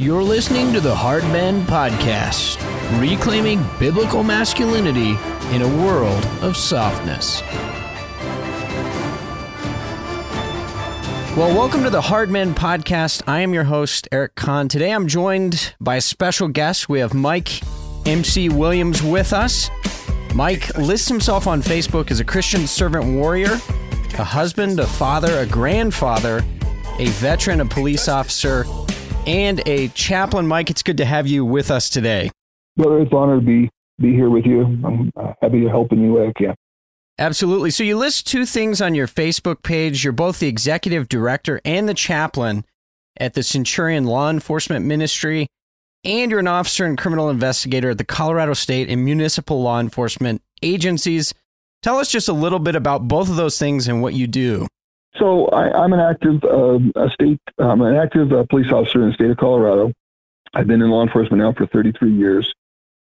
You're listening to the Hard Men Podcast, reclaiming biblical masculinity in a world of softness. Well, welcome to the Hard Men Podcast. I am your host, Eric Conn. Today I'm joined by a special guest. We have Mike MC Williams with us. Mike lists himself on Facebook as a Christian servant warrior, a husband, a father, a grandfather, a veteran, a police officer, and a chaplain. Mike, it's good to have you with us today. Brother, it's an honor to be, be here with you. I'm uh, happy to help in any way I can. Absolutely. So you list two things on your Facebook page. You're both the executive director and the chaplain at the Centurion Law Enforcement Ministry, and you're an officer and criminal investigator at the Colorado State and Municipal Law Enforcement Agencies. Tell us just a little bit about both of those things and what you do. So I, am an active uh, a state, I'm an active uh, police officer in the state of Colorado. I've been in law enforcement now for 33 years.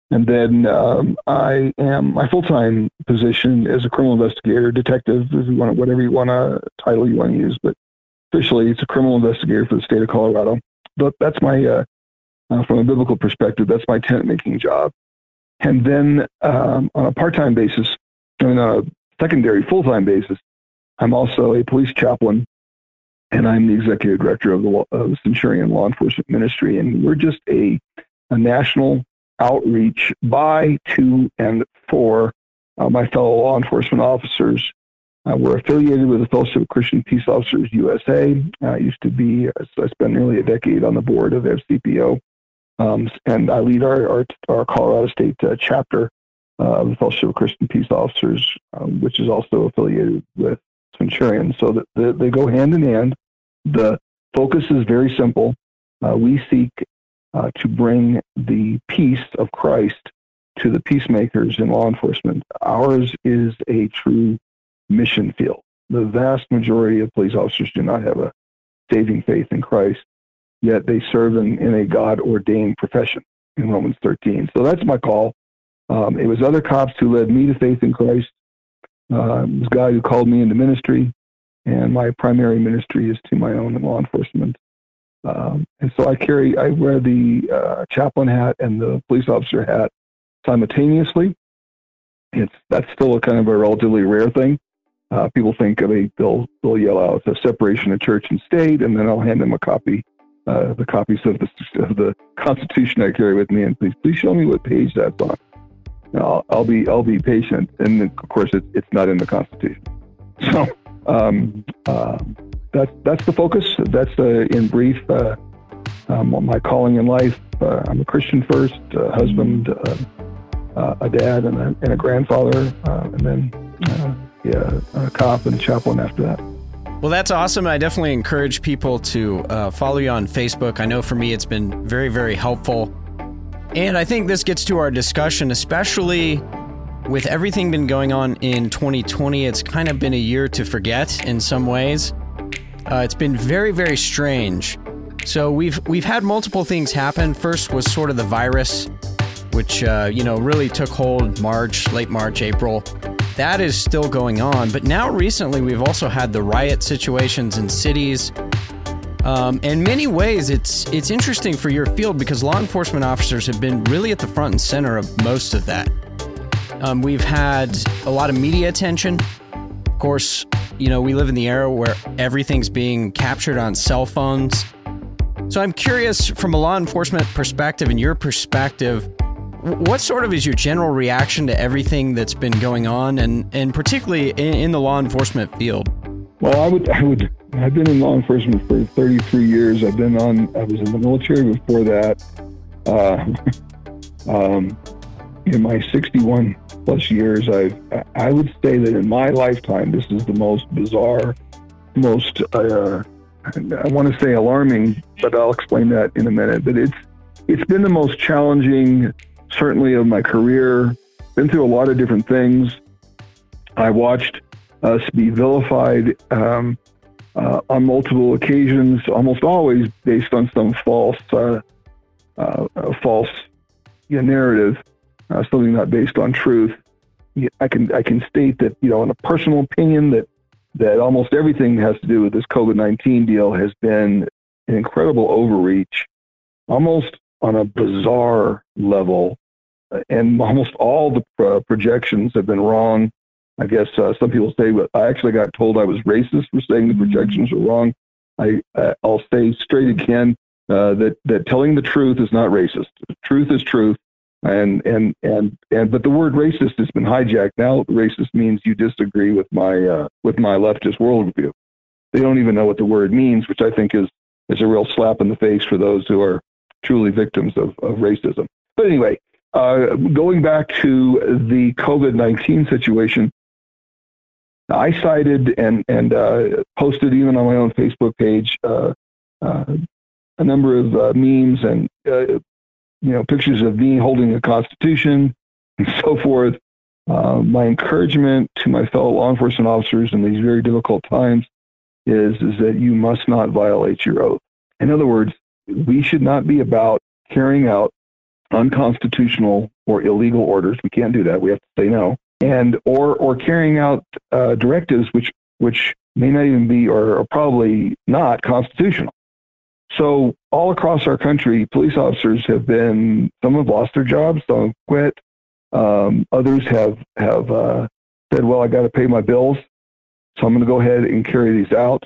And then um, I am my full time position as a criminal investigator, detective, if you want, whatever you want to title you want to use, but officially it's a criminal investigator for the state of Colorado. But that's my, uh, uh, from a biblical perspective, that's my tent making job. And then um, on a part time basis, on a secondary full time basis, I'm also a police chaplain and I'm the executive director of the, of the Centurion Law Enforcement Ministry. And we're just a, a national outreach by, to, and for uh, my fellow law enforcement officers. Uh, we're affiliated with the Fellowship of Christian Peace Officers USA. I used to be, I spent nearly a decade on the board of FCPO, um, and I lead our, our, our Colorado State uh, chapter of the Fellowship of Christian Peace Officers, um, which is also affiliated with Centurion. So that they, they go hand in hand. The focus is very simple. Uh, we seek uh, to bring the peace of Christ to the peacemakers in law enforcement. Ours is a true mission field. The vast majority of police officers do not have a saving faith in Christ, yet they serve in, in a God ordained profession in Romans 13. So that's my call. Um, it was other cops who led me to faith in Christ. Uh, was God who called me into ministry, and my primary ministry is to my own law enforcement um, and so I carry, I wear the uh, chaplain hat and the police officer hat simultaneously. It's that's still a kind of a relatively rare thing. Uh, people think a they'll they'll yell out the separation of church and state, and then I'll hand them a copy, uh, the copies of the of the Constitution I carry with me, and please please show me what page that's on. I'll, I'll be I'll be patient, and of course it's it's not in the Constitution. So um, uh, that's that's the focus. That's uh, in brief uh, um, my calling in life. Uh, I'm a Christian first, a husband, uh, uh, a dad, and a, and a grandfather, and then yeah, a cop and a chaplain after that. Well, that's awesome. I definitely encourage people to follow you on Facebook. I know for me, it's been very, very helpful. And I think this gets to our discussion, especially with everything been going on in 2020. It's kind of been a year to forget in some ways. Uh, it's been very, very strange. So we've we've had multiple things happen. First was sort of the virus, which uh, you know really took hold March, late March, April. That is still going on. But now recently we've also had the riot situations in cities. Um, in many ways, it's it's interesting for your field because law enforcement officers have been really at the front and center of most of that. Um, we've had a lot of media attention. Of course, you know, we live in the era where everything's being captured on cell phones. So I'm curious from a law enforcement perspective and your perspective, what sort of is your general reaction to everything that's been going on and, and particularly in, in the law enforcement field? Well, I would, I would, I've been in law enforcement for 33 years. I've been on, I was in the military before that. Uh, um, in my 61 plus years, I've, I would say that in my lifetime, this is the most bizarre, most, uh, I want to say alarming, but I'll explain that in a minute. But it's, it's been the most challenging, certainly of my career. Been through a lot of different things. I watched us be vilified um, uh, on multiple occasions, almost always based on some false, uh, uh, false you know, narrative uh, something not based on truth. I can I can state that you know in a personal opinion that that almost everything that has to do with this COVID nineteen deal has been an incredible overreach almost on a bizarre level, and almost all the uh, projections have been wrong. I guess uh, some people say, but I actually got told I was racist for saying the projections were wrong. I I'll say straight again uh, that that telling the truth is not racist. Truth is truth, and and and and but the word racist has been hijacked. Now racist means you disagree with my uh, with my leftist worldview. They don't even know what the word means, which I think is is a real slap in the face for those who are truly victims of, of racism. But anyway, uh, going back to the COVID nineteen situation, I cited and and uh, posted even on my own Facebook page uh, uh a number of uh, memes and uh, you know pictures of me holding the Constitution and so forth. my encouragement to my fellow law enforcement officers in these very difficult times is is that you must not violate your oath. In other words, we should not be about carrying out unconstitutional or illegal orders. We can't do that. We have to say no and or or carrying out uh, directives which which may not even be or, or probably not constitutional. So all across our country, police officers have been some have lost their jobs, some have quit. Um, others have have uh, said, "Well, I got to pay my bills, so I'm going to go ahead and carry these out."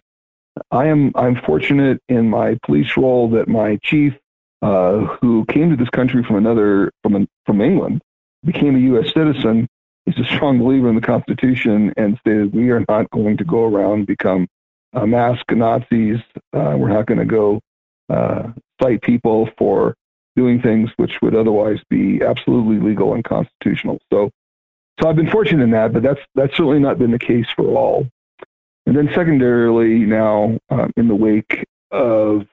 I am I'm fortunate in my police role that my chief, uh, who came to this country from another from from England, became a U.S. citizen he's a strong believer in the Constitution and stated we are not going to go around become uh, mask Nazis. Uh, we're not going to go uh, fight people for doing things which would otherwise be absolutely legal and constitutional. So, so I've been fortunate in that, but that's that's certainly not been the case for all. And then secondarily, now um, in the wake of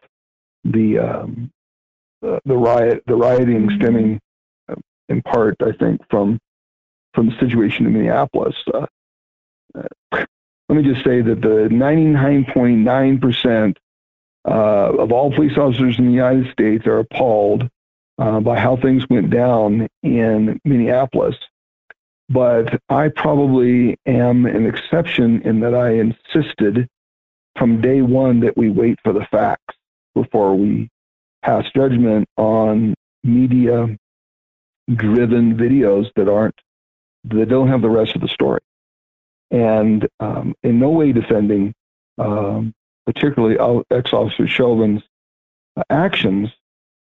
the um, the riot, the rioting stemming uh, in part, I think, from from the situation in Minneapolis. Uh, uh, let me just say that the 99.9% uh, of all police officers in the United States are appalled uh, by how things went down in Minneapolis. But I probably am an exception in that I insisted from day one that we wait for the facts before we pass judgment on media driven videos that aren't they don't have the rest of the story. And um, in no way defending, um, particularly ex-officer Chauvin's uh, actions,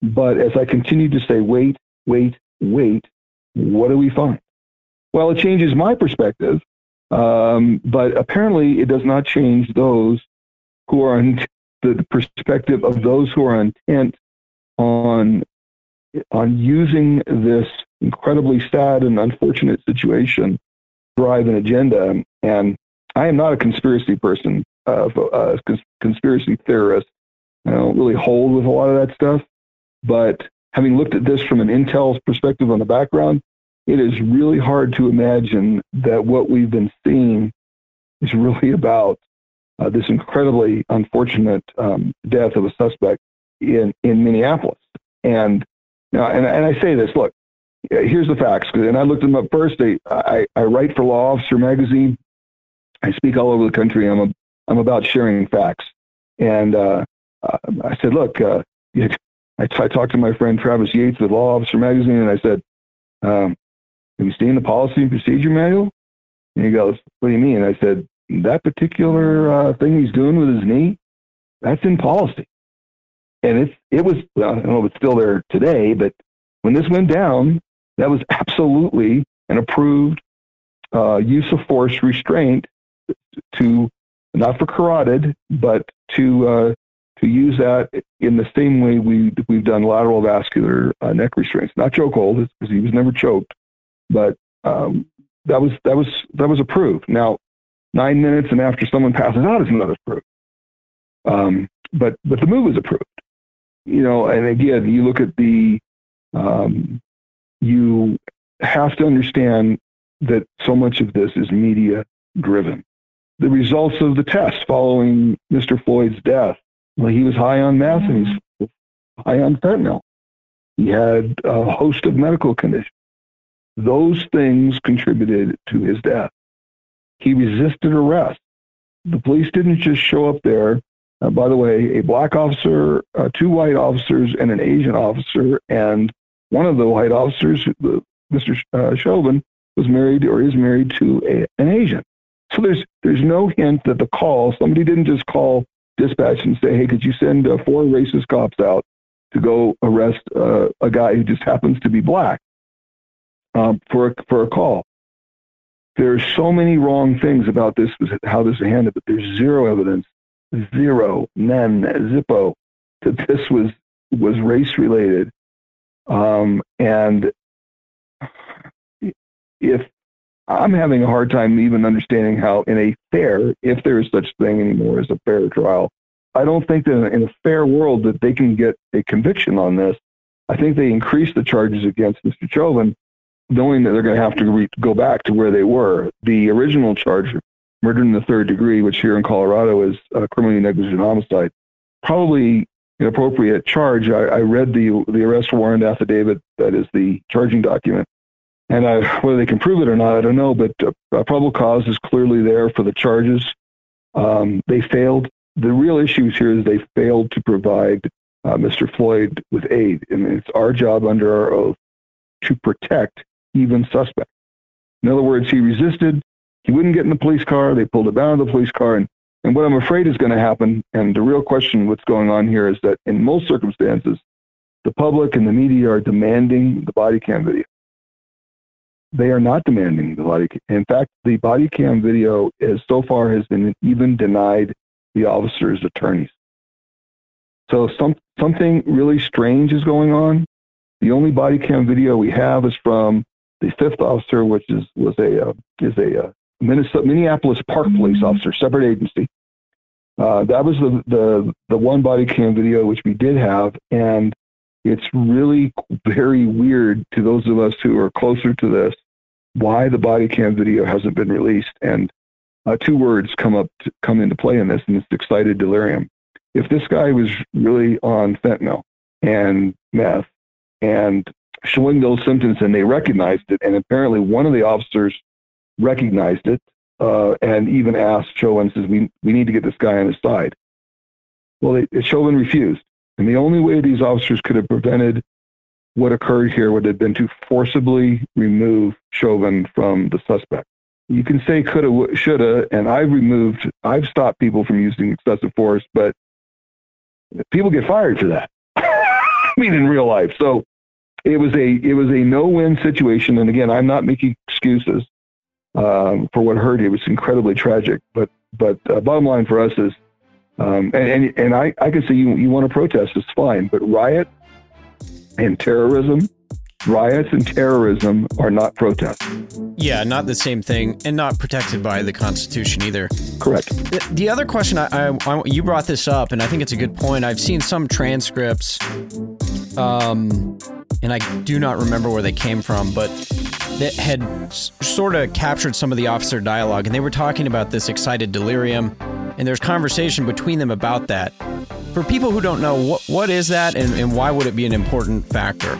but as I continue to say, wait, wait, wait, what do we find? Well, it changes my perspective, um, but apparently it does not change those who are in the perspective of those who are intent on on using this incredibly sad and unfortunate situation drive an agenda. And I am not a conspiracy person, uh, a conspiracy theorist. I don't really hold with a lot of that stuff. But having looked at this from an intel's perspective on the background, it is really hard to imagine that what we've been seeing is really about uh, this incredibly unfortunate um, death of a suspect in, in Minneapolis. And, now, and, and I say this, look, here's the facts. And I looked them up first. I, I, I write for Law Officer Magazine. I speak all over the country. I'm, a, I'm about sharing facts. And uh, uh, I said, look, uh, I, t- I talked to my friend Travis Yates with Law Officer Magazine, and I said, um, have you seen the policy and procedure manual? And he goes, what do you mean? I said, that particular uh, thing he's doing with his knee, that's in policy. And it's, it was, well, I don't know if it's still there today, but when this went down, that was absolutely an approved uh, use of force restraint to not for carotid, but to uh, to use that in the same way we we've done lateral vascular uh, neck restraints, not chokehold, because he was never choked, but um, that was that was that was approved. Now, nine minutes and after someone passes out is not approved, um, but but the move was approved. You know, and again, you look at the um, you have to understand that so much of this is media driven. The results of the test following Mr. Floyd's death, well, he was high on meth and he's mm-hmm. high on fentanyl. He had a host of medical conditions. Those things contributed to his death. He resisted arrest. The police didn't just show up there Uh, by the way, a black officer, uh, two white officers, and an Asian officer. And one of the white officers, Mr. Uh, Chauvin, was married or is married to a, an Asian. So there's there's no hint that the call somebody didn't just call dispatch and say, "Hey, could you send uh, four racist cops out to go arrest uh, a guy who just happens to be black um, for a, for a call?" There's so many wrong things about this, how this is handled, but there's zero evidence, zero, none, zippo, that this was was race related. Um, and if I'm having a hard time even understanding how, in a fair, if there is such thing anymore as a fair trial, I don't think that in a fair world that they can get a conviction on this. I think they increase the charges against Mr. Chauvin, knowing that they're going to have to re- go back to where they were. The original charge, murder in the third degree, which here in Colorado is a criminally negligent homicide, probably appropriate charge. I, I read the the arrest warrant affidavit that is the charging document and I, whether they can prove it or not, I don't know. But uh, probable cause is clearly there for the charges. Um, they failed. The real issues here is they failed to provide uh, Mr. Floyd with aid, and it's our job under our oath to protect even suspects. In other words, he resisted. He wouldn't get in the police car. They pulled him out of the police car, and and what I'm afraid is going to happen, and the real question what's going on here is that in most circumstances, the public and the media are demanding the body cam video they are not demanding the body. In fact, the body cam video is so far has been even denied the officer's attorneys. So some something really strange is going on. The only body cam video we have is from the fifth officer, which is was a uh, is a uh, Minnesota, Minneapolis Park Police mm-hmm. officer, separate agency. Uh, that was the, the the one body cam video which we did have, and it's really very weird to those of us who are closer to this why the body cam video hasn't been released. And uh, two words come up to, come into play in this, and it's excited delirium. If this guy was really on fentanyl and meth and showing those symptoms, and they recognized it, and apparently one of the officers recognized it uh, and even asked Chauvin, says, we, we need to get this guy on his side. Well, they, Chauvin refused. And the only way these officers could have prevented what occurred here would have been to forcibly remove Chauvin from the suspect. You can say coulda, shoulda, and I've removed, I've stopped people from using excessive force, but people get fired for that. I mean, in real life. So it was a it was a no-win situation. And again, I'm not making excuses um, for what hurt. It was incredibly tragic. But but uh, bottom line for us is, um, and and, and I, I can say you you want to protest, it's fine. But riot and terrorism, riots and terrorism are not protests. Yeah, not the same thing, and not protected by the Constitution either. Correct. The, the other question, I, I, I, you brought this up, and I think it's a good point. I've seen some transcripts, um, and I do not remember where they came from, but that had s- sort of captured some of the officer dialogue, and they were talking about this excited delirium, and there's conversation between them about that for people who don't know, what, what is that and, and why would it be an important factor?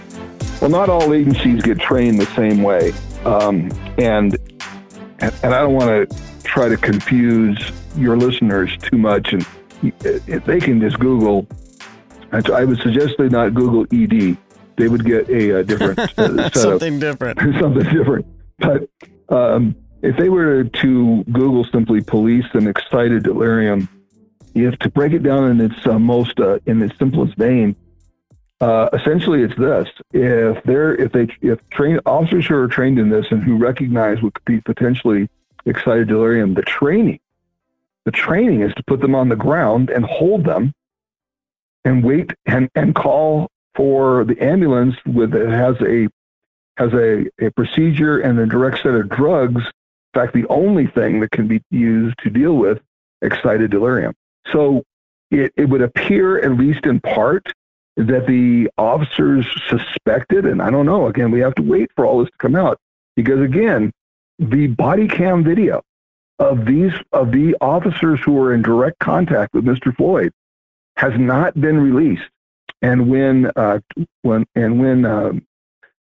Well, not all agencies get trained the same way. Um, and, and I don't want to try to confuse your listeners too much. And they can just Google, I would suggest they not Google ED. They would get a, a different uh, something different. something different. But um, if they were to Google simply police and excited delirium, if to break it down in its uh, most uh, in its simplest vein, uh, essentially it's this: if they're if they if train officers who are trained in this and who recognize what could be potentially excited delirium, the training, the training is to put them on the ground and hold them, and wait and and call for the ambulance with it has a has a, a procedure and a direct set of drugs. In fact, the only thing that can be used to deal with excited delirium. So it, it would appear, at least in part, that the officers suspected, and I don't know, again, we have to wait for all this to come out, because again, the body cam video of these of the officers who were in direct contact with Mr. Floyd has not been released. And when uh, when and when um,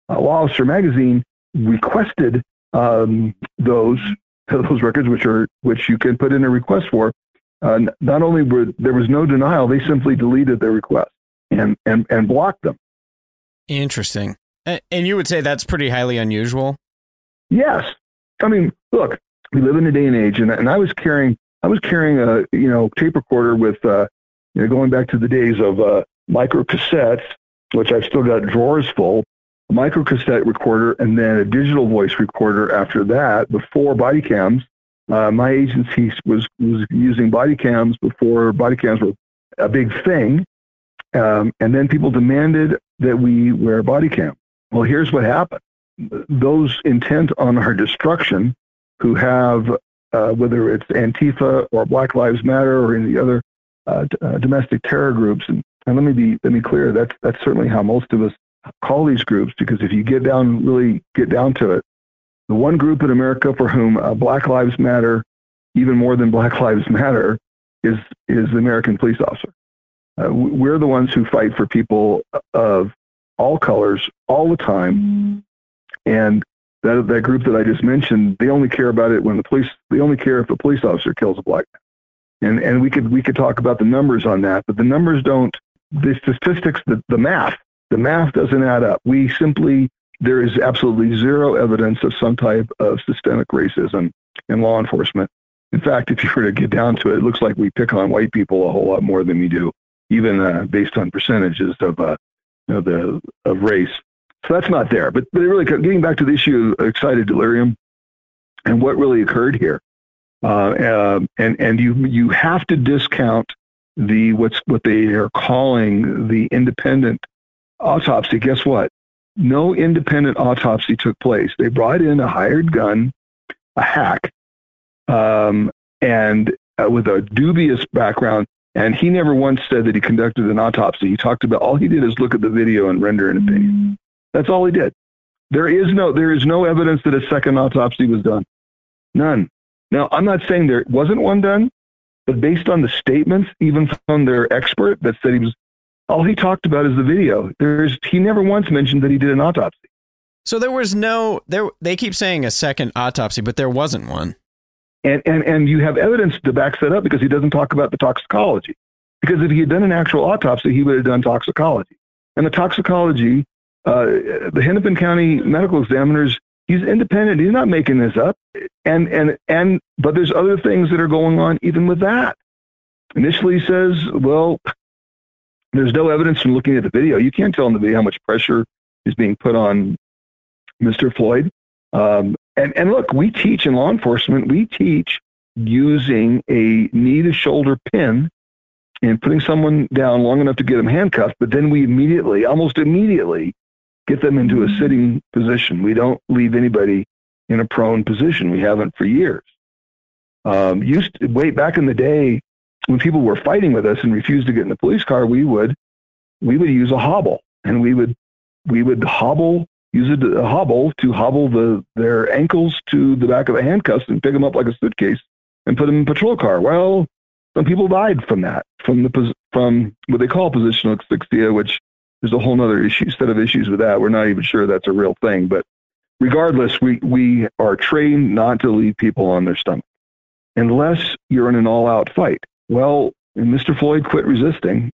uh, Law Officer Magazine requested um, those those records, which are which you can put in a request for, uh, not only were there was no denial, they simply deleted their request and and and blocked them. Interesting. And you would say that's pretty highly unusual. Yes, I mean, look, we live in a day and age, and, and I was carrying I was carrying a you know tape recorder with uh, you know going back to the days of uh, micro cassettes, which I've still got drawers full. A micro cassette recorder and then a digital voice recorder after that before body cams. Uh, my agency was was using body cams before body cams were a big thing, um, and then people demanded that we wear body cam. Well, here's what happened: those intent on our destruction, who have uh, whether it's Antifa or Black Lives Matter or any other uh, d- uh, domestic terror groups, and, and let me be let me clear that's that's certainly how most of us call these groups because if you get down really get down to it, the one group in America for whom uh, Black Lives Matter, even more than Black Lives Matter, is is the American police officer. Uh, we're the ones who fight for people of all colors all the time, and that that group that I just mentioned, they only care about it when the police. They only care if a police officer kills a black man. And and we could we could talk about the numbers on that, but the numbers don't. The statistics, the, the math, the math doesn't add up. We simply there is absolutely zero evidence of some type of systemic racism in law enforcement. In fact, if you were to get down to it, it looks like we pick on white people a whole lot more than we do, even uh, based on percentages of, uh, know, the of race. So that's not there. But, but really, getting back to the issue of excited delirium and what really occurred here, uh, uh, and and you you have to discount the what's what they are calling the independent autopsy. Guess what? no independent autopsy took place. They brought in a hired gun, a hack, um, and uh, with a dubious background. And he never once said that he conducted an autopsy. He talked about all he did is look at the video and render an opinion. That's all he did. There is no there is no evidence that a second autopsy was done. None. Now I'm not saying there wasn't one done, but based on the statements, even from their expert that said he was all he talked about is the video. There's he never once mentioned that he did an autopsy. So there was no there. They keep saying a second autopsy, but there wasn't one. And and and you have evidence to back that up because he doesn't talk about the toxicology. Because if he had done an actual autopsy, he would have done toxicology. And the toxicology, uh, the Hennepin County medical examiners, he's independent. He's not making this up. And and and but there's other things that are going on even with that. Initially, he says, well, there's no evidence from looking at the video. You can't tell in the video how much pressure is being put on Mr. Floyd. Um, and, and look, we teach in law enforcement, we teach using a knee to shoulder pin and putting someone down long enough to get them handcuffed, but then we immediately, almost immediately, get them into a sitting position. We don't leave anybody in a prone position. We haven't for years. Um, used to, way back in the day, when people were fighting with us and refused to get in the police car, we would we would use a hobble and we would we would hobble use a, a hobble to hobble the their ankles to the back of the handcuffs and pick them up like a suitcase and put them in a patrol car. Well, some people died from that, from the from what they call positional asphyxia, which is a whole other issue set of issues with that. We're not even sure that's a real thing, but regardless, we we are trained not to leave people on their stomach unless you're in an all-out fight. Well, Mr. Floyd quit resisting,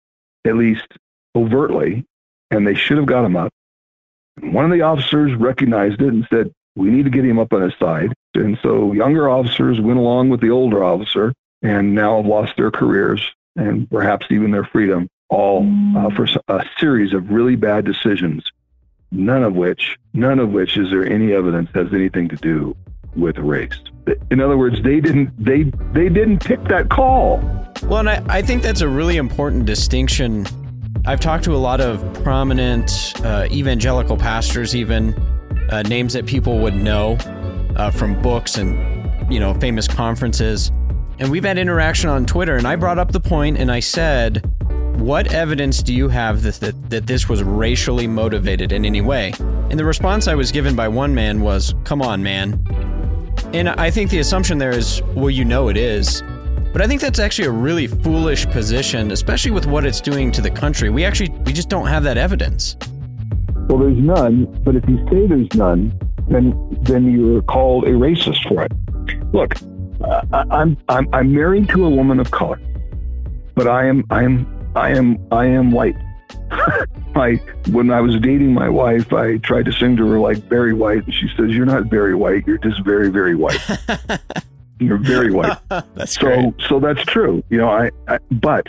at least overtly, and they should have got him up. One of the officers recognized it and said, We need to get him up on his side. And so younger officers went along with the older officer and now have lost their careers and perhaps even their freedom, all uh, for a series of really bad decisions, none of which, none of which is there any evidence has anything to do with race. In other words, they didn't they they didn't pick that call. Well, and I, I think that's a really important distinction. I've talked to a lot of prominent uh, evangelical pastors, even uh, names that people would know uh, from books and you know famous conferences, and we've had interaction on Twitter. And I brought up the point, and I said, "What evidence do you have that that, that this was racially motivated in any way?" And the response I was given by one man was, "Come on, man." And I think the assumption there is, well, you know it is. But I think that's actually a really foolish position, especially with what it's doing to the country. We actually we just don't have that evidence. Well, there's none, but if you say there's none, then then you're called a racist for it. Look, I, I'm I'm I'm married to a woman of color, but I am I am I am I am white. I when I was dating my wife, I tried to sing to her like Barry White, and she says, "You're not very white. You're just very very white. you're very white." that's so great. so that's true. You know, I, I but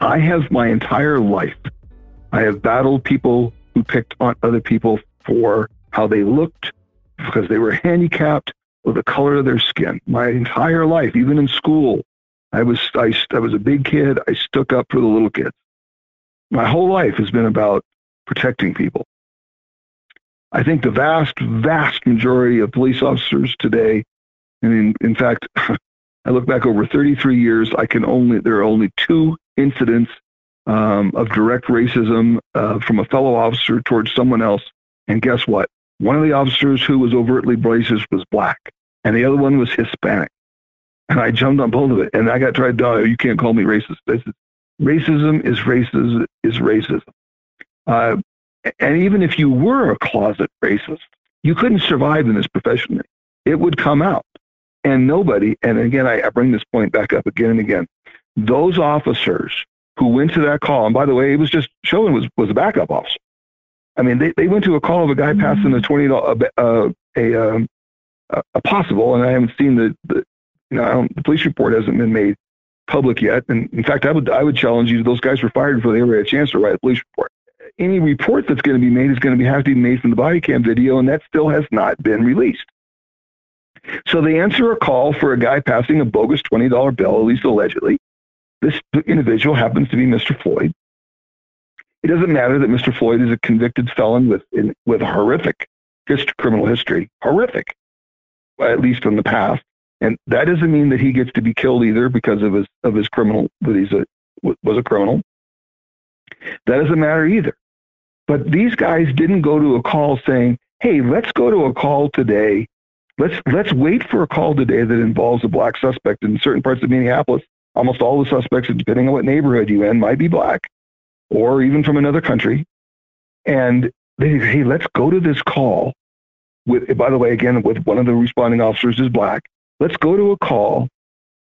I have my entire life. I have battled people who picked on other people for how they looked because they were handicapped or the color of their skin. My entire life, even in school, I was I, I was a big kid. I stuck up for the little kids. My whole life has been about protecting people. I think the vast, vast majority of police officers today, and mean, in fact, I look back over 33 years. I can only there are only two incidents um, of direct racism uh, from a fellow officer towards someone else. And guess what? One of the officers who was overtly racist was black, and the other one was Hispanic. And I jumped on both of it, and I got tried. Oh, you can't call me racist. Racism is racism is racism. Uh, and even if you were a closet racist, you couldn't survive in this profession. It would come out. And nobody, and again, I, I bring this point back up again and again. Those officers who went to that call, and by the way, it was just Chauvin was, was a backup officer. I mean, they, they went to a call of a guy passing a twenty dollar uh, a, um, a a possible, and I haven't seen the, the you know the police report hasn't been made public yet. And in fact, I would I would challenge you. Those guys were fired before they ever had a chance to write a police report. Any report that's going to be made is going to be, have to be made from the body cam video, and that still has not been released. So they answer a call for a guy passing a bogus twenty dollar bill, at least allegedly. This individual happens to be Mr. Floyd. It doesn't matter that Mr. Floyd is a convicted felon with in, with a horrific history, criminal history, horrific, at least in the past, and that doesn't mean that he gets to be killed either because of his of his criminal that he's a was a criminal. That doesn't matter either. But these guys didn't go to a call saying, "Hey, let's go to a call today. Let's let's wait for a call today that involves a black suspect in certain parts of Minneapolis. Almost all the suspects, depending on what neighborhood you're in, might be black, or even from another country. And they say, "Hey, let's go to this call." With, by the way, again, with one of the responding officers is black. Let's go to a call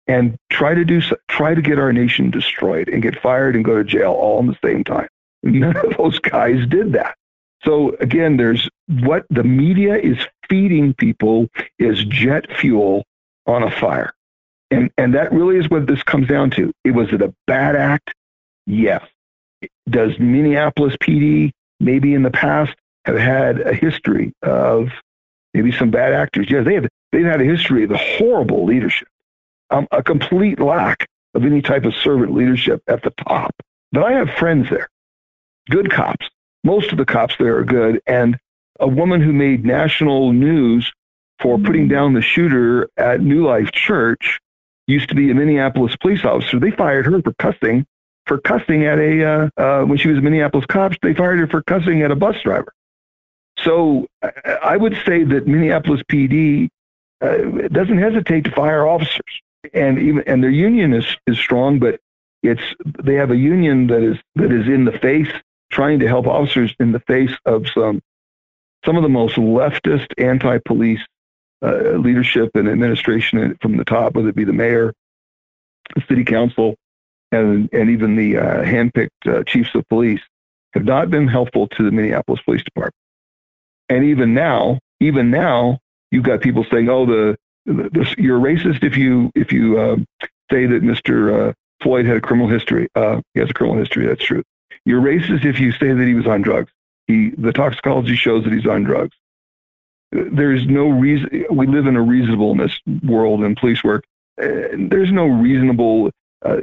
and try to do try to get our nation destroyed and get fired and go to jail all in the same time. None of those guys did that. So again, there's what the media is feeding people is jet fuel on a fire. And and that really is what this comes down to. It was it a bad act? Yes. Does Minneapolis PD maybe in the past have had a history of maybe some bad actors? Yes, they have they've had a history of the horrible leadership. Um, a complete lack of any type of servant leadership at the top. But I have friends there, good cops. Most of the cops there are good. And a woman who made national news for putting down the shooter at New Life Church used to be a Minneapolis police officer. They fired her for cussing, for cussing at a, uh, uh, when she was a Minneapolis cop, they fired her for cussing at a bus driver. So I would say that Minneapolis PD uh, doesn't hesitate to fire officers and even and their union is is strong, but it's they have a union that is that is in the face trying to help officers in the face of some some of the most leftist anti-police uh, leadership and administration from the top, whether it be the mayor, the city council, and and even the uh, handpicked uh, chiefs of police, have not been helpful to the Minneapolis Police Department. And even now, even now, you've got people saying, "Oh, the this, you're racist if you if you uh, say that Mr. Uh, Floyd had a criminal history. Uh, he has a criminal history. That's true. You're racist if you say that he was on drugs. He the toxicology shows that he's on drugs. There's no reason. We live in a reasonableness world in police work. there's no reasonable. Uh,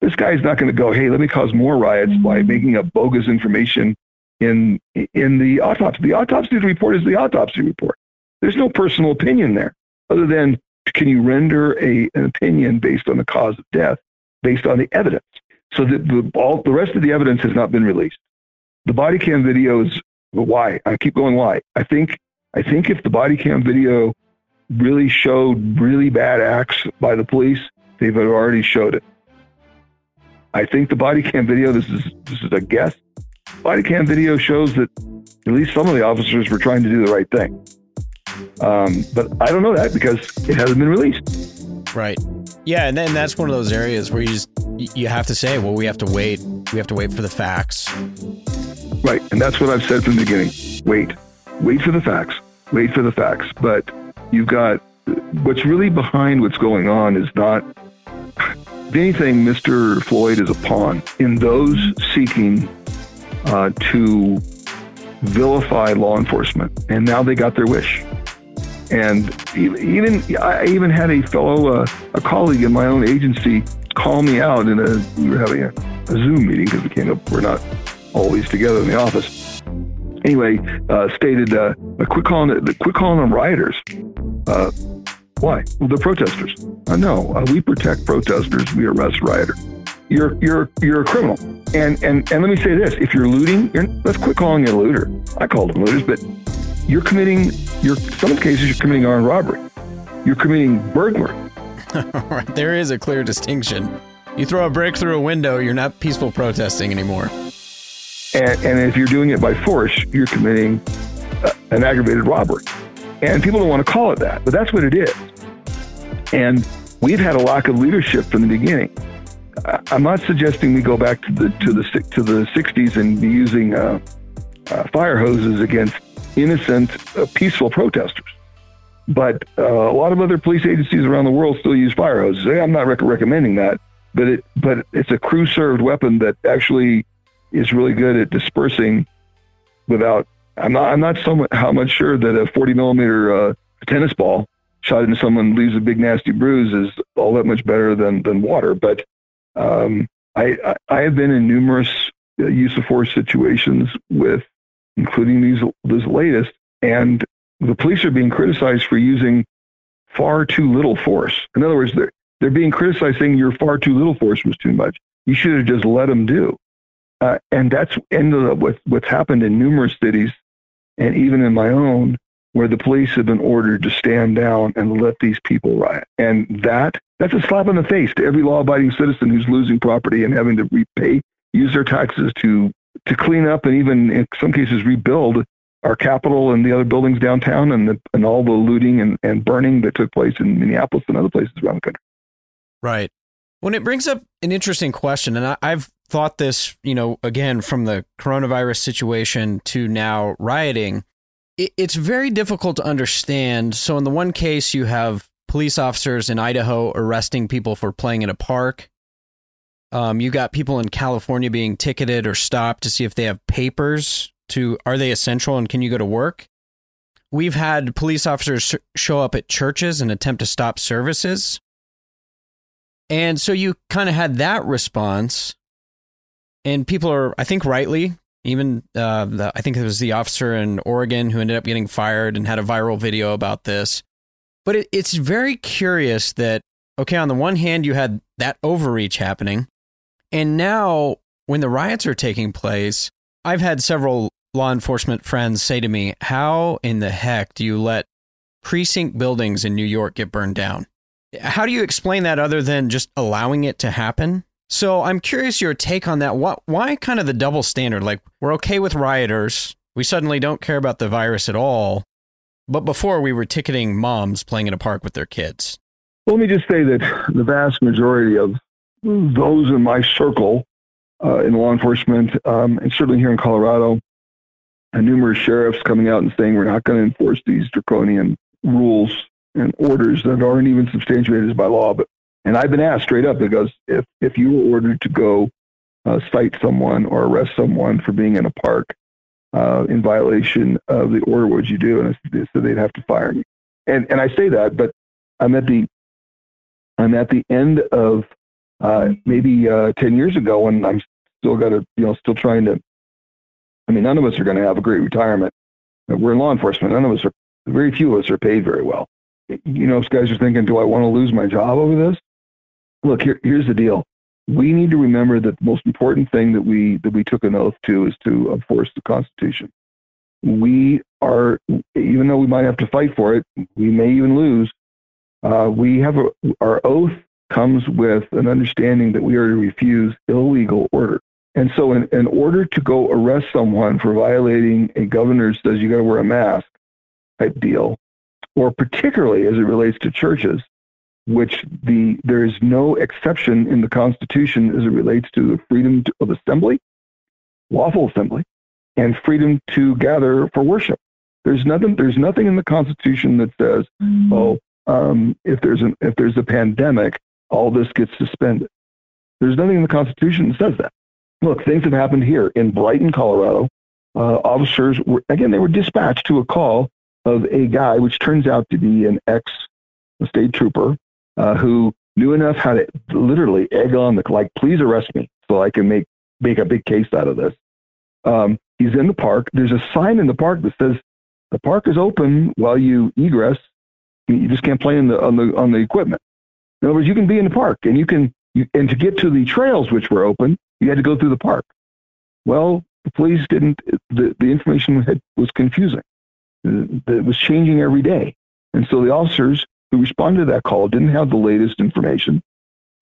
this guy's not going to go. Hey, let me cause more riots by mm-hmm. making up bogus information in in the autopsy. The autopsy report is the autopsy report. There's no personal opinion there other than can you render a, an opinion based on the cause of death based on the evidence? So the, the, all, the rest of the evidence has not been released. The body cam videos, why? I keep going, why? I think, I think if the body cam video really showed really bad acts by the police, they've already showed it. I think the body cam video, this is, this is a guess, body cam video shows that at least some of the officers were trying to do the right thing. Um, but I don't know that because it hasn't been released. Right. Yeah, and then that's one of those areas where you just you have to say, well, we have to wait. We have to wait for the facts. Right, and that's what I've said from the beginning. Wait, wait for the facts. Wait for the facts. But you've got what's really behind what's going on is not anything. Mr. Floyd is a pawn in those seeking uh, to vilify law enforcement, and now they got their wish. And even I even had a fellow, uh, a colleague in my own agency, call me out in a we were having a, a Zoom meeting because we came up. We're not always together in the office. Anyway, uh, stated, uh, "Quit calling it, quit calling them rioters." Uh, why? Well, they're protesters. Uh, no, uh, we protect protesters. We arrest rioters. You're you're you're a criminal. And and and let me say this: if you're looting, you're, let's quit calling you a looter. I call them looters, but you're committing, you're, some cases, you're committing armed robbery. You're committing burglary. right, there is a clear distinction. You throw a brick through a window, you're not peaceful protesting anymore. And, and if you're doing it by force, you're committing uh, an aggravated robbery. And people don't want to call it that, but that's what it is. And we've had a lack of leadership from the beginning. I'm not suggesting we go back to the to the to the 60s and be using uh, uh, fire hoses against innocent, uh, peaceful protesters. But uh, a lot of other police agencies around the world still use fire hoses. I'm not rec- recommending that, but it but it's a crew served weapon that actually is really good at dispersing without. I'm not I'm not so much, how much sure that a 40 millimeter uh, tennis ball shot into someone leaves a big nasty bruise is all that much better than than water. But um, I, I have been in numerous uh, use of force situations with including these this latest. And the police are being criticized for using far too little force. In other words, they're they're being criticized saying your far too little force was too much. You should have just let them do. Uh, and that's ended up with what's happened in numerous cities, and even in my own, where the police have been ordered to stand down and let these people riot. And that that's a slap in the face to every law-abiding citizen who's losing property and having to repay, use their taxes to to clean up and even in some cases rebuild our capital and the other buildings downtown and the, and all the looting and, and burning that took place in Minneapolis and other places around the country. Right. When it brings up an interesting question, and I, I've thought this, you know, again from the coronavirus situation to now rioting, it, it's very difficult to understand. So, in the one case, you have police officers in Idaho arresting people for playing in a park um, you got people in California being ticketed or stopped to see if they have papers to are they essential and can you go to work? We've had police officers show up at churches and attempt to stop services. And so you kind of had that response. And people are, I think, rightly, even uh, the, I think it was the officer in Oregon who ended up getting fired and had a viral video about this. But it, it's very curious that, okay, on the one hand, you had that overreach happening. And now, when the riots are taking place, I've had several law enforcement friends say to me, How in the heck do you let precinct buildings in New York get burned down? How do you explain that other than just allowing it to happen? So I'm curious your take on that. What, why kind of the double standard? Like, we're okay with rioters. We suddenly don't care about the virus at all. But before, we were ticketing moms playing in a park with their kids. Let me just say that the vast majority of those in my circle uh, in law enforcement, um, and certainly here in Colorado, and numerous sheriffs coming out and saying we're not going to enforce these draconian rules and orders that aren't even substantiated by law. But and I've been asked straight up because if if you were ordered to go uh, cite someone or arrest someone for being in a park uh, in violation of the order, what would you do? And they said they'd have to fire me. And and I say that, but I'm at the I'm at the end of uh, maybe uh, 10 years ago and I'm still got to, you know, still trying to. I mean, none of us are going to have a great retirement. We're in law enforcement. None of us are, very few of us are paid very well. You know, if guys are thinking, do I want to lose my job over this? Look, here, here's the deal. We need to remember that the most important thing that we that we took an oath to is to enforce the Constitution. We are, even though we might have to fight for it, we may even lose. Uh, we have a, our oath comes with an understanding that we are to refuse illegal order. And so, in, in order to go arrest someone for violating a governor says you got to wear a mask type deal, or particularly as it relates to churches, which the there is no exception in the Constitution as it relates to the freedom of assembly, lawful assembly, and freedom to gather for worship. There's nothing. There's nothing in the Constitution that says, mm-hmm. "Oh, um, if there's an if there's a pandemic, all this gets suspended." There's nothing in the Constitution that says that. Look, things have happened here in Brighton, Colorado. Uh, officers were again they were dispatched to a call of a guy, which turns out to be an ex state trooper uh, who knew enough how to literally egg on the like, please arrest me so I can make make a big case out of this. Um, he's in the park. There's a sign in the park that says the park is open while you egress. You just can't play in the on the on the equipment. In other words, you can be in the park and you can you, and to get to the trails which were open, you had to go through the park. Well, the police didn't. The the information had, was confusing. It was changing every day, and so the officers who responded to that call didn't have the latest information,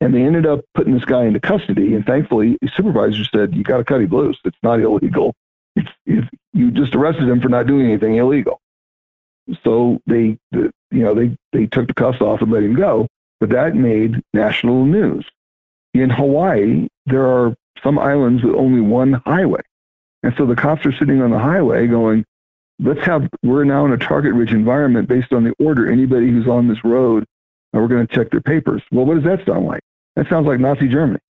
and they ended up putting this guy into custody. And thankfully, the supervisor said, "You got to cut him loose. It's not illegal. It's, it's, you just arrested him for not doing anything illegal." So they, the, you know, they they took the cuffs off and let him go. But that made national news. In Hawaii, there are some islands with only one highway. And so the cops are sitting on the highway going, let's have, we're now in a target rich environment based on the order. Anybody who's on this road, uh, we're going to check their papers. Well, what does that sound like? That sounds like Nazi Germany.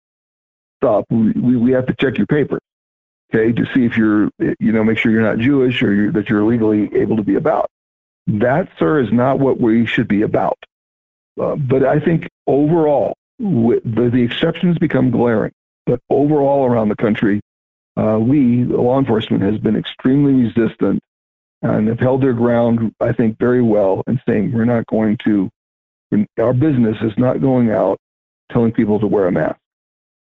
Stop. We, we have to check your papers, okay, to see if you're, you know, make sure you're not Jewish or you're, that you're legally able to be about. That, sir, is not what we should be about. Uh, but I think overall, the, the exceptions become glaring. But overall around the country, uh, we, law enforcement, has been extremely resistant and have held their ground, I think, very well in saying we're not going to, our business is not going out telling people to wear a mask.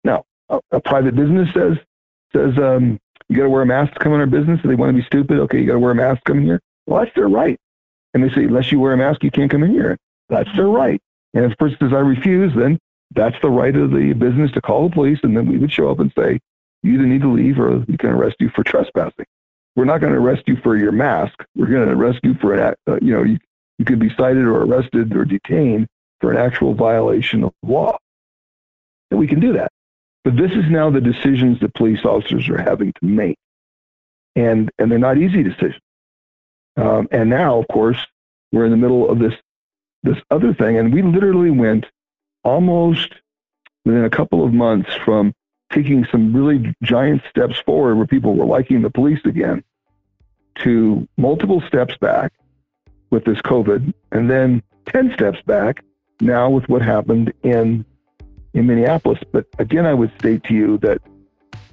Now, a, a private business says, says um, you got to wear a mask to come in our business. If they want to be stupid, okay, you got to wear a mask to come here. Well, that's their right. And they say, unless you wear a mask, you can't come in here. That's their right. And if the person says, I refuse, then that's the right of the business to call the police. And then we would show up and say, you either need to leave or we can arrest you for trespassing. We're not going to arrest you for your mask. We're going to arrest you for an, uh, you know, you, you could be cited or arrested or detained for an actual violation of law. And we can do that. But this is now the decisions that police officers are having to make. And, and they're not easy decisions. Um, and now, of course, we're in the middle of this, this other thing. And we literally went almost within a couple of months from taking some really giant steps forward where people were liking the police again to multiple steps back with this COVID and then 10 steps back now with what happened in in Minneapolis. But again, I would state to you that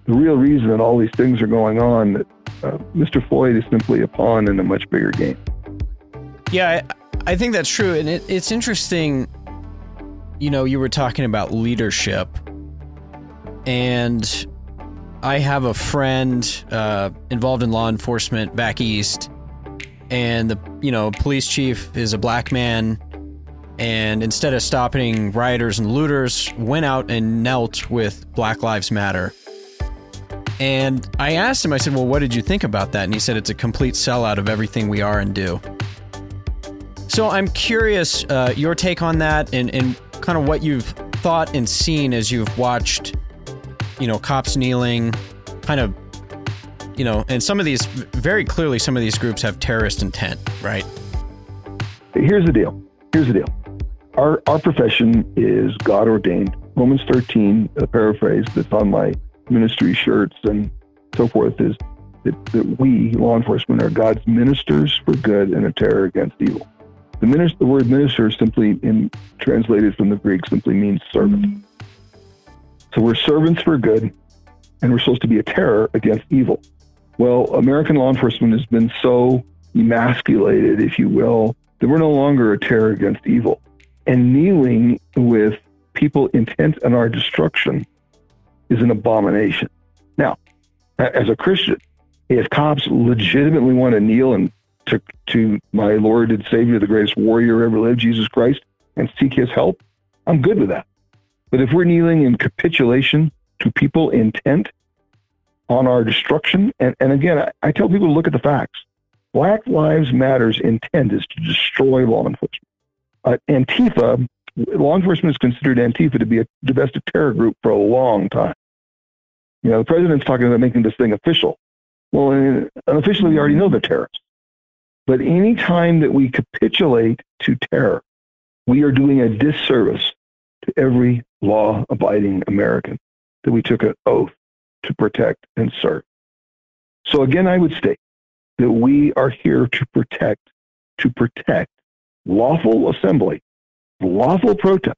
the real reason that all these things are going on, that uh, Mr. Floyd is simply a pawn in a much bigger game. Yeah, I, I think that's true. And it, it's interesting you know, you were talking about leadership, and I have a friend uh, involved in law enforcement back east, and the you know police chief is a black man, and instead of stopping rioters and looters, went out and knelt with Black Lives Matter. And I asked him, I said, Well, what did you think about that? And he said, It's a complete sellout of everything we are and do. So I'm curious uh, your take on that and, and kind of what you've thought and seen as you've watched, you know, cops kneeling, kind of, you know, and some of these, very clearly, some of these groups have terrorist intent, right? Here's the deal. Here's the deal. Our, our profession is God ordained. Romans 13, a paraphrase that's on my ministry shirts and so forth, is that, that we, law enforcement, are God's ministers for good and a terror against evil. The, minister, the word minister simply, in translated from the Greek, simply means servant. So we're servants for good, and we're supposed to be a terror against evil. Well, American law enforcement has been so emasculated, if you will, that we're no longer a terror against evil. And kneeling with people intent on our destruction is an abomination. Now, as a Christian, if cops legitimately want to kneel and to, to my Lord and Savior, the greatest warrior ever lived, Jesus Christ, and seek his help, I'm good with that. But if we're kneeling in capitulation to people intent on our destruction, and, and again, I, I tell people to look at the facts. Black Lives Matter's intent is to destroy law enforcement. Uh, Antifa law enforcement has considered Antifa to be a domestic terror group for a long time. You know, the president's talking about making this thing official. Well, unofficially, we already know they're terrorists. But any time that we capitulate to terror, we are doing a disservice to every law abiding American that we took an oath to protect and serve. So again, I would state that we are here to protect, to protect lawful assembly, lawful protest.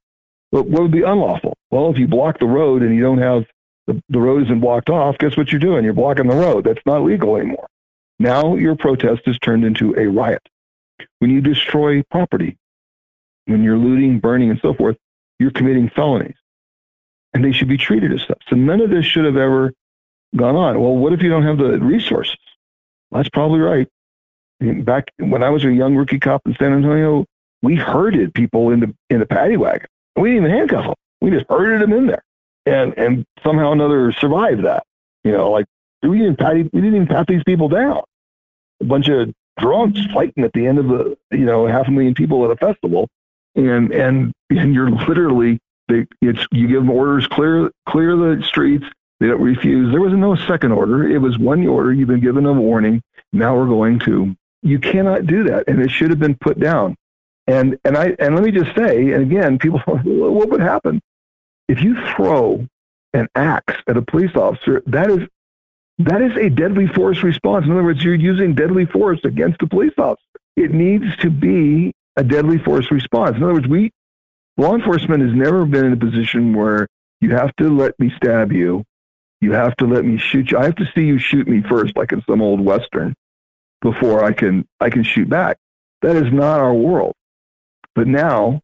But what would be unlawful? Well, if you block the road and you don't have the, the road isn't blocked off, guess what you're doing? You're blocking the road. That's not legal anymore. Now your protest is turned into a riot. When you destroy property, when you're looting, burning, and so forth, you're committing felonies. And they should be treated as such. So none of this should have ever gone on. Well, what if you don't have the resources? That's probably right. back when I was a young rookie cop in San Antonio, we herded people in the in the paddy wagon. We didn't even handcuff them. We just herded them in there, and and somehow another survived that. You know, like we didn't pat we didn't even pat these people down. A bunch of drunks fighting at the end of the you know half a million people at a festival, and and and you're literally they, it's you give orders clear clear the streets they don't refuse. There was no second order. It was one order. You've been given a warning. Now we're going to. You cannot do that, and it should have been put down. And and I and let me just say, and again, people, what would happen if you throw an axe at a police officer? That is that is a deadly force response. In other words, you're using deadly force against a police officer. It needs to be a deadly force response. In other words, we law enforcement has never been in a position where you have to let me stab you you have to let me shoot you. I have to see you shoot me first, like in some old western, before I can I can shoot back. That is not our world. But now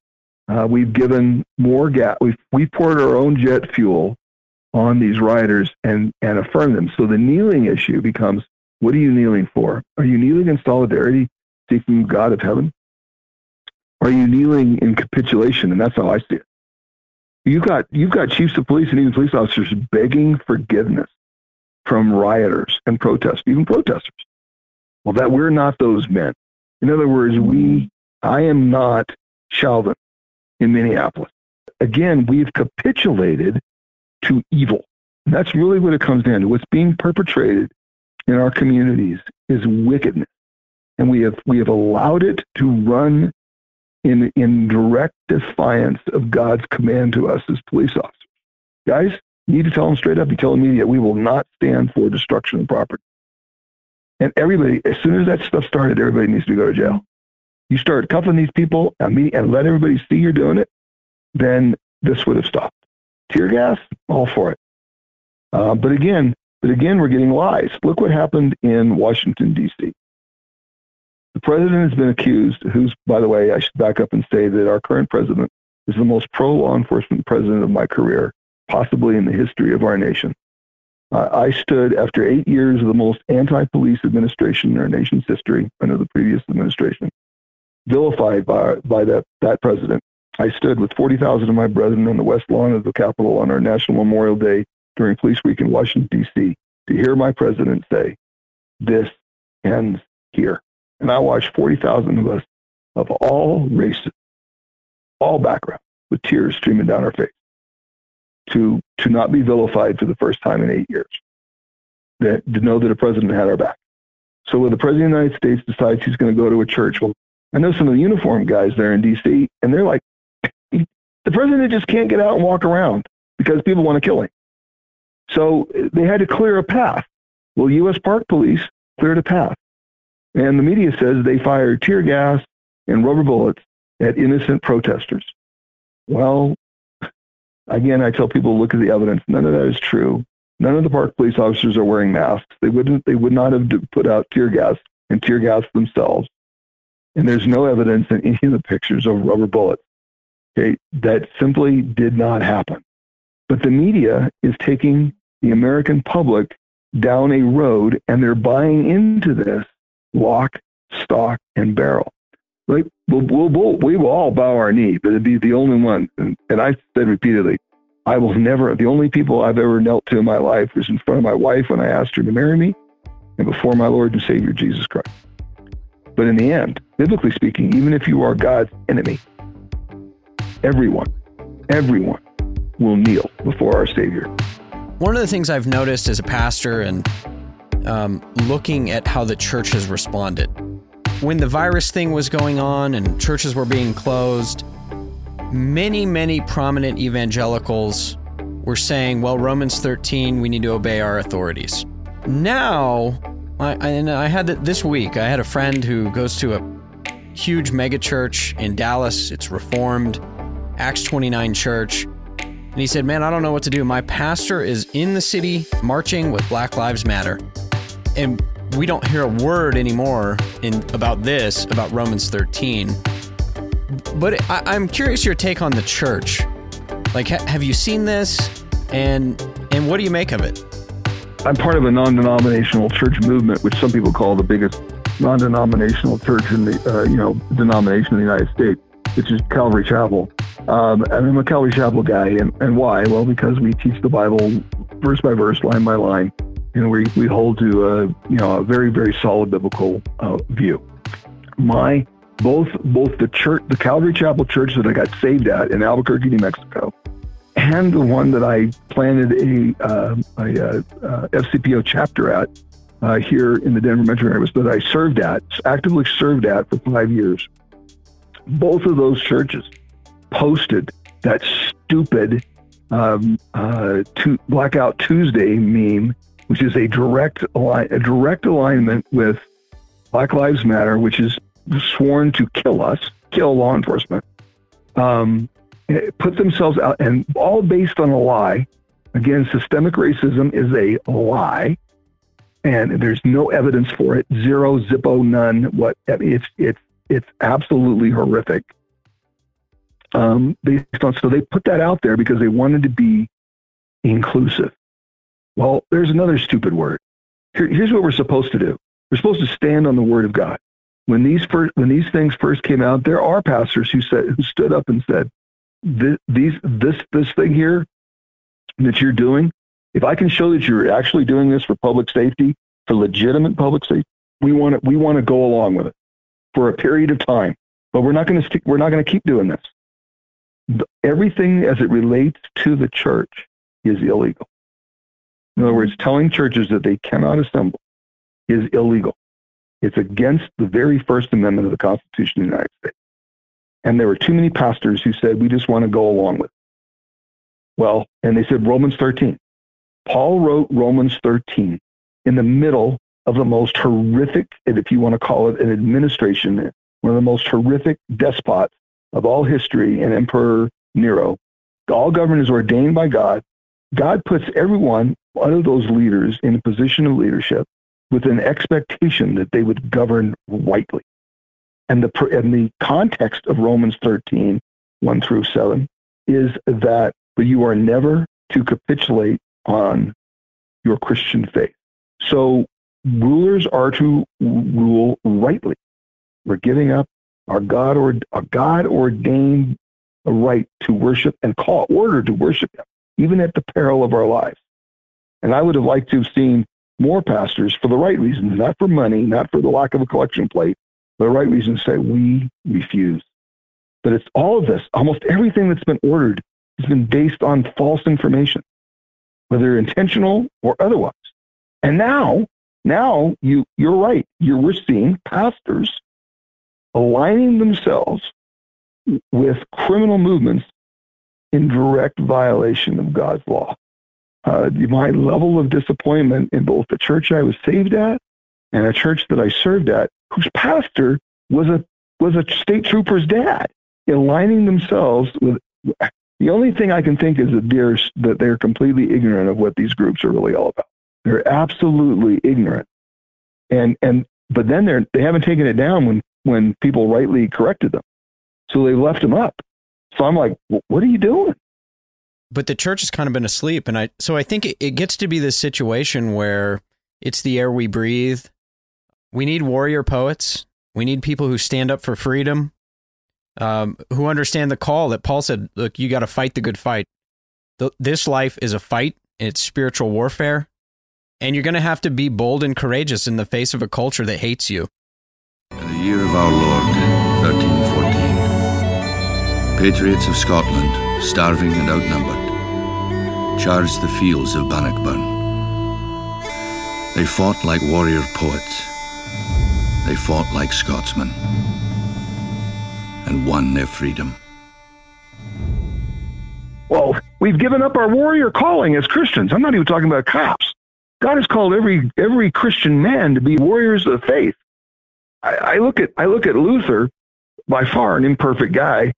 uh, we've given more gas. We've we poured our own jet fuel on these riders and and affirm them. So the kneeling issue becomes: What are you kneeling for? Are you kneeling in solidarity, seeking God of heaven? Are you kneeling in capitulation? And that's how I see it. You've got you've got chiefs of police and even police officers begging forgiveness from rioters and protesters, even protesters. Well, that we're not those men. In other words, we I am not Chauvin in Minneapolis. Again, we've capitulated to evil. And that's really what it comes down to. What's being perpetrated in our communities is wickedness. And we have we have allowed it to run in, in direct defiance of God's command to us as police officers. Guys, you need to tell them straight up. You tell the media, we will not stand for destruction of property. And everybody, as soon as that stuff started, everybody needs to go to jail. You start cuffing these people and, let everybody see you're doing it, then this would have stopped. Tear gas, all for it. Uh, but again, but again, we're getting lies. Look what happened in Washington, D.C. The president has been accused, who's, by the way, I should back up and say that our current president is the most pro law enforcement president of my career, possibly in the history of our nation. Uh, I stood after eight years of the most anti police administration in our nation's history under the previous administration, vilified by, by that, that president. I stood with 40,000 of my brethren on the west lawn of the Capitol on our National Memorial Day during Police Week in Washington, D.C., to hear my president say, This ends here. And I watched 40,000 of us of all races, all backgrounds, with tears streaming down our face to, to not be vilified for the first time in eight years, that, to know that a president had our back. So when the president of the United States decides he's going to go to a church, well, I know some of the uniform guys there in D.C., and they're like, the president just can't get out and walk around because people want to kill him. So they had to clear a path. Well, U.S. Park Police cleared a path. And the media says they fired tear gas and rubber bullets at innocent protesters. Well, again, I tell people look at the evidence. None of that is true. None of the park police officers are wearing masks. They wouldn't. They would not have put out tear gas and tear gas themselves. And there's no evidence in any of the pictures of rubber bullets. Okay, that simply did not happen. But the media is taking the American public down a road, and they're buying into this lock, stock, and barrel. Like we'll, we'll, we'll, we will all bow our knee, but it'd be the only one. And, and I said repeatedly, I will never, the only people I've ever knelt to in my life was in front of my wife when I asked her to marry me and before my Lord and Savior Jesus Christ. But in the end, biblically speaking, even if you are God's enemy, everyone, everyone will kneel before our Savior. One of the things I've noticed as a pastor and um, looking at how the church has responded. When the virus thing was going on and churches were being closed, many, many prominent evangelicals were saying, well, Romans 13, we need to obey our authorities. Now, I, and I had this week, I had a friend who goes to a huge megachurch in Dallas. It's Reformed, Acts 29 church. And he said, Man, I don't know what to do. My pastor is in the city marching with Black Lives Matter. And we don't hear a word anymore in about this, about Romans 13. But I, am curious your take on the church. Like, ha- have you seen this? And and what do you make of it? I'm part of a non-denominational church movement, which some people call the biggest non-denominational church in the uh, you know denomination in the United States, which is Calvary Chapel. Um, and I'm a Calvary Chapel guy, and, and why? Well, because we teach the Bible verse by verse, line by line, and we, we hold to a you know a very very solid biblical uh, view. My both both the church, the Calvary Chapel Church that I got saved at in Albuquerque, New Mexico, and the one that I planted a, uh, a uh FCPO chapter at uh, here in the Denver metro area, that I served at, actively served at for five years. Both of those churches posted that stupid um, uh, to, Blackout Tuesday meme, which is a direct a direct alignment with Black Lives Matter, which is sworn to kill us, kill law enforcement, um, put themselves out, and all based on a lie. Again, systemic racism is a lie, and there's no evidence for it. Zero, zippo, none. What I mean, it's it's it's absolutely horrific. Um, based on so they put that out there because they wanted to be inclusive. Well, there's another stupid word. Here, here's what we're supposed to do. We're supposed to stand on the word of God when these first, when these things first came out, there are pastors who said who stood up and said, this, "These this this thing here that you're doing, if I can show that you're actually doing this for public safety, for legitimate public safety, we want to we want to go along with it for a period of time. But we're not going to stick. We're not going to keep doing this. Everything as it relates to the church is illegal. In other words, telling churches that they cannot assemble is illegal. It's against the very First Amendment of the Constitution of the United States. And there were too many pastors who said, we just want to go along with it. Well, and they said Romans 13. Paul wrote Romans 13 in the middle of the most horrific, if you want to call it an administration, one of the most horrific despots of all history, and Emperor Nero. All government is ordained by God. God puts everyone, one of those leaders, in a position of leadership with an expectation that they would govern rightly. And the, and the context of Romans 13, 1 through 7, is that you are never to capitulate on your Christian faith. So rulers are to rule rightly. We're giving up our God or a God ordained right to worship and call order to worship Him, even at the peril of our lives. And I would have liked to have seen more pastors for the right reasons, not for money, not for the lack of a collection plate, but the right reasons say we refuse. But it's all of this, almost everything that's been ordered has been based on false information, whether intentional or otherwise. And now, now you you're right. You're we're seeing pastors aligning themselves with criminal movements in direct violation of God's law uh, my level of disappointment in both the church I was saved at and a church that I served at, whose pastor was a was a state trooper's dad, aligning themselves with. The only thing I can think is that they're that they're completely ignorant of what these groups are really all about. They're absolutely ignorant, and and but then they're they haven't taken it down when when people rightly corrected them, so they left them up. So I'm like, what are you doing? But the church has kind of been asleep. And i so i think it, it gets to be this situation where it's the air we breathe. We need warrior poets. We need people who stand up for freedom um, who understand the call that paul said look you got to fight the good fight. The, this life is a fight. It's spiritual warfare. And you're going to have to be bold and courageous in the face of a culture that hates you. In the year of our lord 1314 patriots of Scotland, starving and outnumbered, charged the fields of Bannockburn. They fought like warrior poets. They fought like Scotsmen and won their freedom. Well, we've given up our warrior calling as Christians. I'm not even talking about cops. God has called every every Christian man to be warriors of faith. I, I look at I look at Luther, by far an imperfect guy,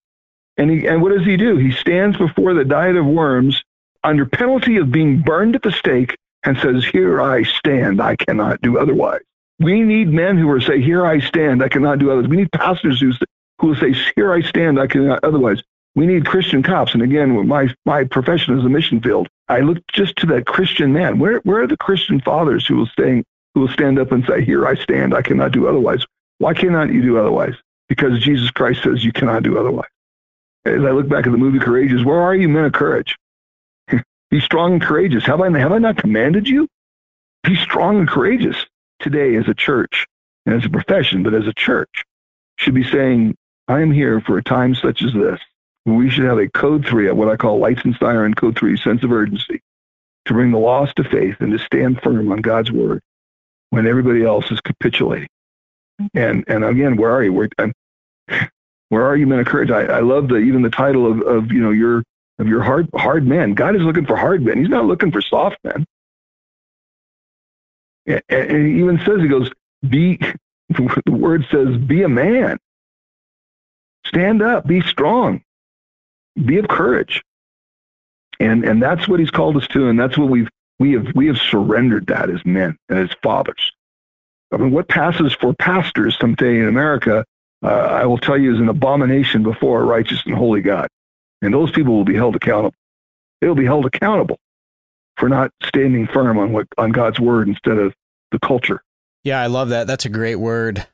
and he and what does he do? He stands before the diet of worms under penalty of being burned at the stake and says, "Here I stand. I cannot do otherwise." We need men who will say, "Here I stand. I cannot do otherwise." We need pastors who who will say, "Here I stand. I cannot otherwise." We need Christian cops. And again, my, my profession is a mission field. I look just to that Christian man. Where, where are the Christian fathers who will, stay, who will stand up and say, Here I stand, I cannot do otherwise? Why cannot you do otherwise? Because Jesus Christ says you cannot do otherwise. As I look back at the movie Courageous, where are you, men of courage? Be strong and courageous. Have I, have I not commanded you? Be strong and courageous today as a church and as a profession, but as a church should be saying, I am here for a time such as this we should have a code three, what I call lights and siren code three, sense of urgency, to bring the lost to faith and to stand firm on God's word when everybody else is capitulating. And and again, where are you? Where, where are you, men of courage? I, I love the even the title of, of you know your of your hard hard men. God is looking for hard men. He's not looking for soft men. And, he even says he goes, be the word says, be a man. Stand up, be strong be of courage. And and that's what he's called us to, and that's what we've we have we have surrendered that as men and as fathers. I mean, what passes for pastors someday in America, uh, I will tell you, is an abomination before a righteous and holy God. And those people will be held accountable. They will be held accountable for not standing firm on what on God's word instead of the culture. Yeah, I love that. That's a great word.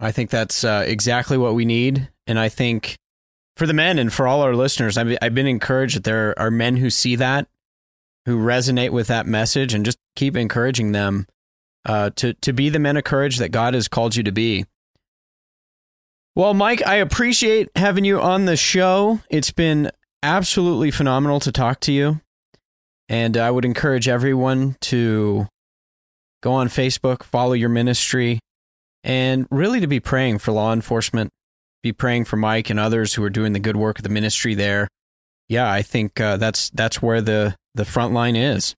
I think that's uh, exactly what we need, and I think for the men and for all our listeners, I've, I've been encouraged that there are men who see that, who resonate with that message, and just keep encouraging them uh, to to be the men of courage that God has called you to be. Well, Mike, I appreciate having you on the show. It's been absolutely phenomenal to talk to you, and I would encourage everyone to go on Facebook, follow your ministry, and really to be praying for law enforcement be praying for Mike and others who are doing the good work of the ministry there. Yeah, I think uh, that's that's where the the front line is.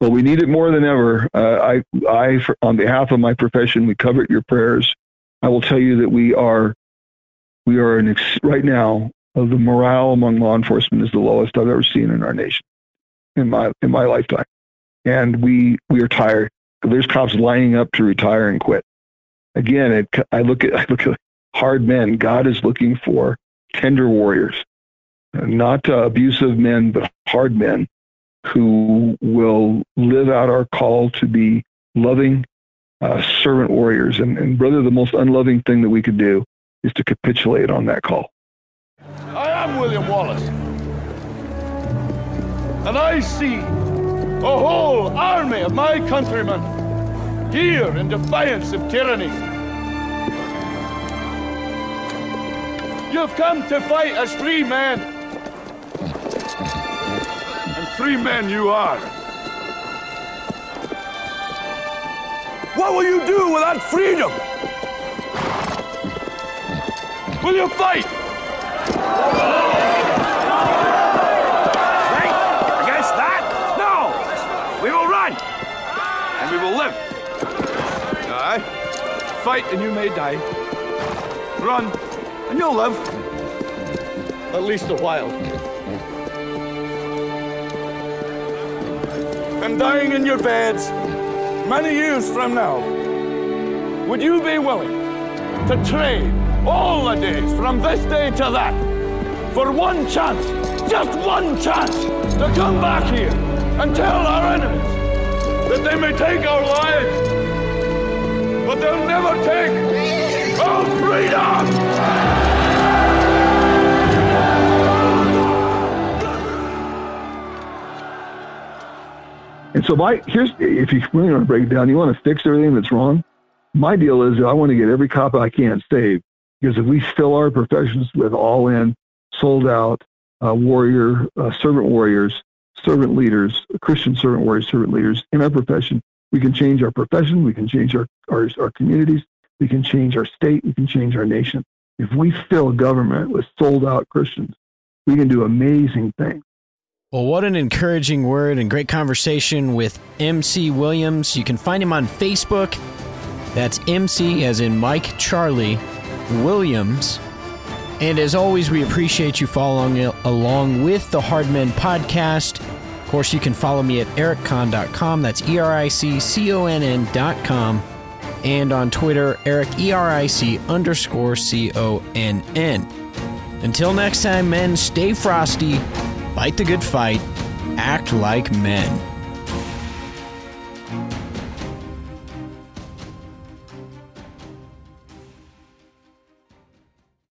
Well, we need it more than ever. Uh, I, I, on behalf of my profession, we covet your prayers. I will tell you that we are, we are an ex- right now. The morale among law enforcement is the lowest I've ever seen in our nation, in my in my lifetime, and we we are tired. There's cops lining up to retire and quit. Again, it, I look at I look at hard men. God is looking for tender warriors, not uh, abusive men, but hard men who will live out our call to be loving uh, servant warriors. And, and, brother, the most unloving thing that we could do is to capitulate on that call. I am William Wallace. And I see a whole army of my countrymen here in defiance of tyranny You've come to fight as free men. And free men you are. What will you do without freedom? Will you fight? Fight against that? No! We will run! And we will live. Aye. Fight and you may die. Run and you'll live. At least a while. And dying in your beds many years from now, would you be willing to trade all the days from this day to that for one chance, just one chance, to come back here and tell our enemies that they may take our lives, but they'll never take our freedom! And so my here's if you really want to break down, you want to fix everything that's wrong. My deal is I want to get every cop I can saved because if we fill our professions with all in sold out uh, warrior, uh, servant warriors, servant leaders, Christian servant warriors, servant leaders in our profession. We can change our profession. We can change our, our, our communities. We can change our state. We can change our nation. If we fill government with sold out Christians, we can do amazing things. Well, what an encouraging word and great conversation with MC Williams. You can find him on Facebook. That's MC, as in Mike Charlie Williams. And as always, we appreciate you following along with the Hardmen podcast. Of course, you can follow me at ericconn.com. That's E R I C C O N N.com. And on Twitter, Eric, E R I C underscore C O N N. Until next time, men, stay frosty, fight the good fight, act like men.